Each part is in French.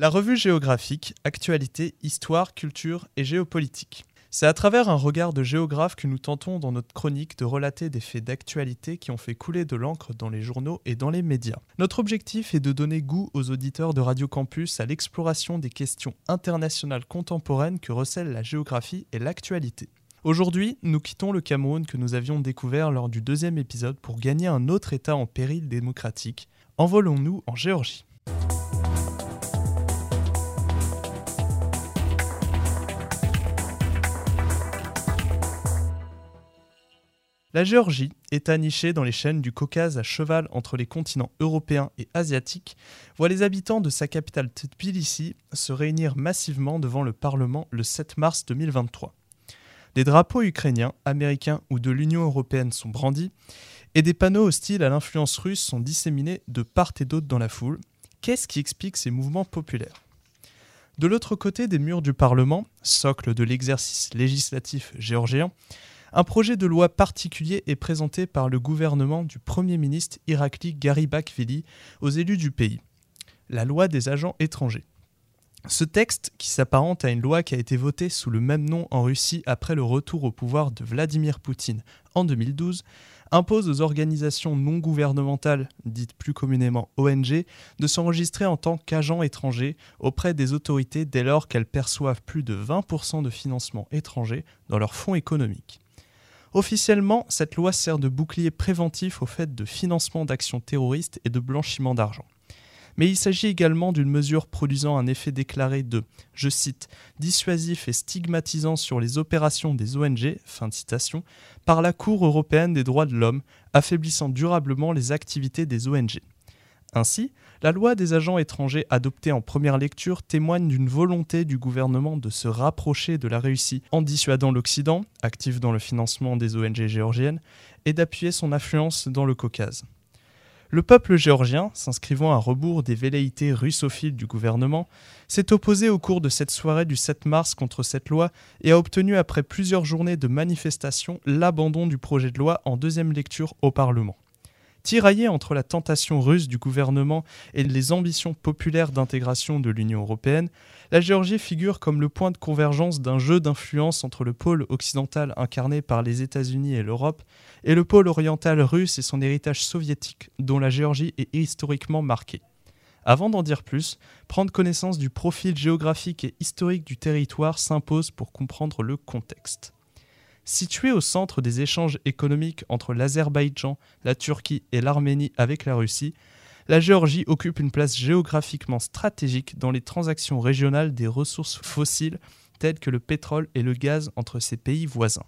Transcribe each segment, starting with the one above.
La revue géographique, actualité, histoire, culture et géopolitique. C'est à travers un regard de géographe que nous tentons dans notre chronique de relater des faits d'actualité qui ont fait couler de l'encre dans les journaux et dans les médias. Notre objectif est de donner goût aux auditeurs de Radio Campus à l'exploration des questions internationales contemporaines que recèlent la géographie et l'actualité. Aujourd'hui, nous quittons le Cameroun que nous avions découvert lors du deuxième épisode pour gagner un autre État en péril démocratique. Envolons-nous en Géorgie. La Géorgie, état niché dans les chaînes du Caucase à cheval entre les continents européens et asiatiques, voit les habitants de sa capitale Tbilisi se réunir massivement devant le Parlement le 7 mars 2023. Des drapeaux ukrainiens, américains ou de l'Union européenne sont brandis, et des panneaux hostiles à l'influence russe sont disséminés de part et d'autre dans la foule. Qu'est-ce qui explique ces mouvements populaires? De l'autre côté des murs du Parlement, socle de l'exercice législatif géorgien, un projet de loi particulier est présenté par le gouvernement du Premier ministre Irakli Garibakvili aux élus du pays. La loi des agents étrangers. Ce texte, qui s'apparente à une loi qui a été votée sous le même nom en Russie après le retour au pouvoir de Vladimir Poutine en 2012, impose aux organisations non gouvernementales, dites plus communément ONG, de s'enregistrer en tant qu'agents étrangers auprès des autorités dès lors qu'elles perçoivent plus de 20% de financement étranger dans leurs fonds économiques. Officiellement, cette loi sert de bouclier préventif au fait de financement d'actions terroristes et de blanchiment d'argent. Mais il s'agit également d'une mesure produisant un effet déclaré de, je cite, dissuasif et stigmatisant sur les opérations des ONG, fin citation, par la Cour européenne des droits de l'homme, affaiblissant durablement les activités des ONG. Ainsi, la loi des agents étrangers adoptée en première lecture témoigne d'une volonté du gouvernement de se rapprocher de la Russie en dissuadant l'Occident, actif dans le financement des ONG géorgiennes, et d'appuyer son influence dans le Caucase. Le peuple géorgien, s'inscrivant à rebours des velléités russophiles du gouvernement, s'est opposé au cours de cette soirée du 7 mars contre cette loi et a obtenu après plusieurs journées de manifestations l'abandon du projet de loi en deuxième lecture au Parlement. Tiraillé entre la tentation russe du gouvernement et les ambitions populaires d'intégration de l'Union européenne, la Géorgie figure comme le point de convergence d'un jeu d'influence entre le pôle occidental incarné par les États-Unis et l'Europe et le pôle oriental russe et son héritage soviétique dont la Géorgie est historiquement marquée. Avant d'en dire plus, prendre connaissance du profil géographique et historique du territoire s'impose pour comprendre le contexte. Située au centre des échanges économiques entre l'Azerbaïdjan, la Turquie et l'Arménie avec la Russie, la Géorgie occupe une place géographiquement stratégique dans les transactions régionales des ressources fossiles telles que le pétrole et le gaz entre ses pays voisins.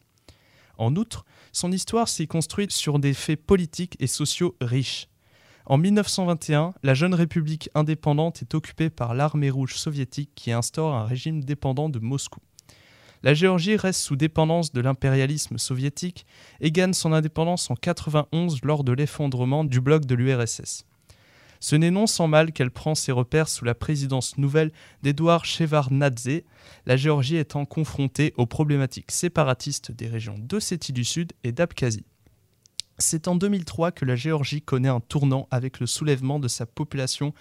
En outre, son histoire s'y construit sur des faits politiques et sociaux riches. En 1921, la jeune république indépendante est occupée par l'armée rouge soviétique qui instaure un régime dépendant de Moscou. La Géorgie reste sous dépendance de l'impérialisme soviétique et gagne son indépendance en 91 lors de l'effondrement du bloc de l'URSS. Ce n'est non sans mal qu'elle prend ses repères sous la présidence nouvelle d'Edouard Shevardnadze, la Géorgie étant confrontée aux problématiques séparatistes des régions d'Ossétie du Sud et d'Abkhazie. C'est en 2003 que la Géorgie connaît un tournant avec le soulèvement de sa population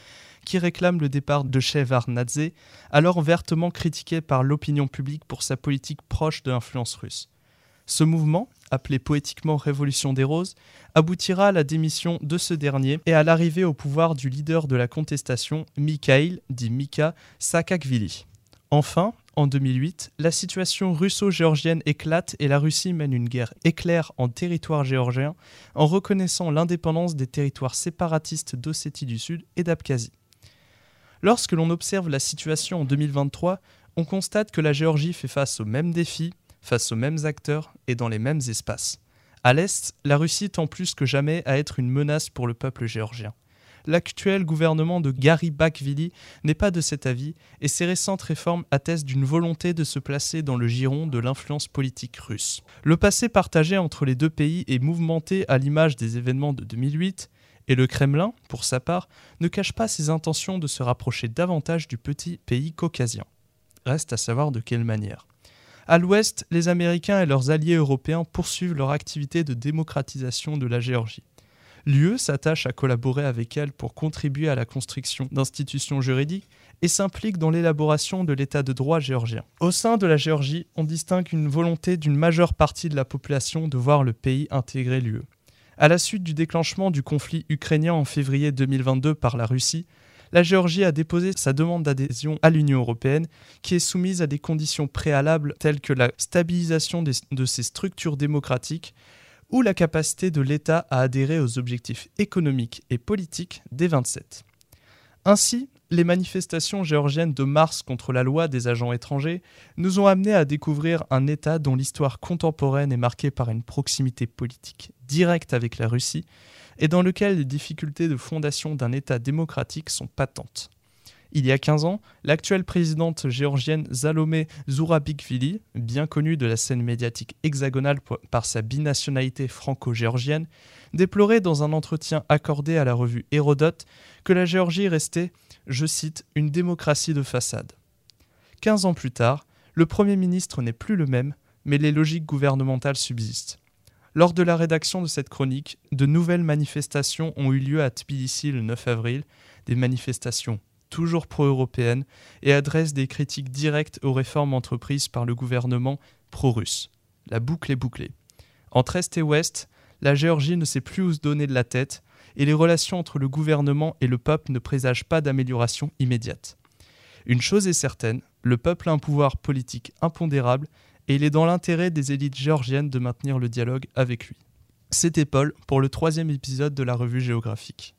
qui réclame le départ de Shevardnadze, alors vertement critiqué par l'opinion publique pour sa politique proche de l'influence russe. Ce mouvement, appelé poétiquement Révolution des Roses, aboutira à la démission de ce dernier et à l'arrivée au pouvoir du leader de la contestation, Mikhail, dit Mika, Saakashvili. Enfin, en 2008, la situation russo-géorgienne éclate et la Russie mène une guerre éclair en territoire géorgien en reconnaissant l'indépendance des territoires séparatistes d'Ossétie du Sud et d'Abkhazie. Lorsque l'on observe la situation en 2023, on constate que la Géorgie fait face aux mêmes défis, face aux mêmes acteurs et dans les mêmes espaces. À l'est, la Russie tend plus que jamais à être une menace pour le peuple géorgien l'actuel gouvernement de Gary Bakvili n'est pas de cet avis et ses récentes réformes attestent d'une volonté de se placer dans le giron de l'influence politique russe. Le passé partagé entre les deux pays est mouvementé à l'image des événements de 2008 et le Kremlin, pour sa part, ne cache pas ses intentions de se rapprocher davantage du petit pays caucasien. Reste à savoir de quelle manière. À l'ouest, les Américains et leurs alliés européens poursuivent leur activité de démocratisation de la Géorgie. L'UE s'attache à collaborer avec elle pour contribuer à la construction d'institutions juridiques et s'implique dans l'élaboration de l'état de droit géorgien. Au sein de la Géorgie, on distingue une volonté d'une majeure partie de la population de voir le pays intégrer l'UE. À la suite du déclenchement du conflit ukrainien en février 2022 par la Russie, la Géorgie a déposé sa demande d'adhésion à l'Union européenne, qui est soumise à des conditions préalables telles que la stabilisation de ses structures démocratiques ou la capacité de l'État à adhérer aux objectifs économiques et politiques des 27. Ainsi, les manifestations géorgiennes de mars contre la loi des agents étrangers nous ont amenés à découvrir un État dont l'histoire contemporaine est marquée par une proximité politique directe avec la Russie et dans lequel les difficultés de fondation d'un État démocratique sont patentes. Il y a 15 ans, l'actuelle présidente géorgienne Zalomé Zourabikvili, bien connue de la scène médiatique hexagonale par sa binationalité franco-géorgienne, déplorait dans un entretien accordé à la revue Hérodote que la Géorgie restait je cite, une démocratie de façade. Quinze ans plus tard, le Premier ministre n'est plus le même, mais les logiques gouvernementales subsistent. Lors de la rédaction de cette chronique, de nouvelles manifestations ont eu lieu à Tbilissi le 9 avril, des manifestations toujours pro-européennes et adressent des critiques directes aux réformes entreprises par le gouvernement pro-russe. La boucle est bouclée. Entre Est et Ouest, la Géorgie ne sait plus où se donner de la tête, et les relations entre le gouvernement et le peuple ne présagent pas d'amélioration immédiate. Une chose est certaine, le peuple a un pouvoir politique impondérable et il est dans l'intérêt des élites géorgiennes de maintenir le dialogue avec lui. C'était Paul pour le troisième épisode de la revue géographique.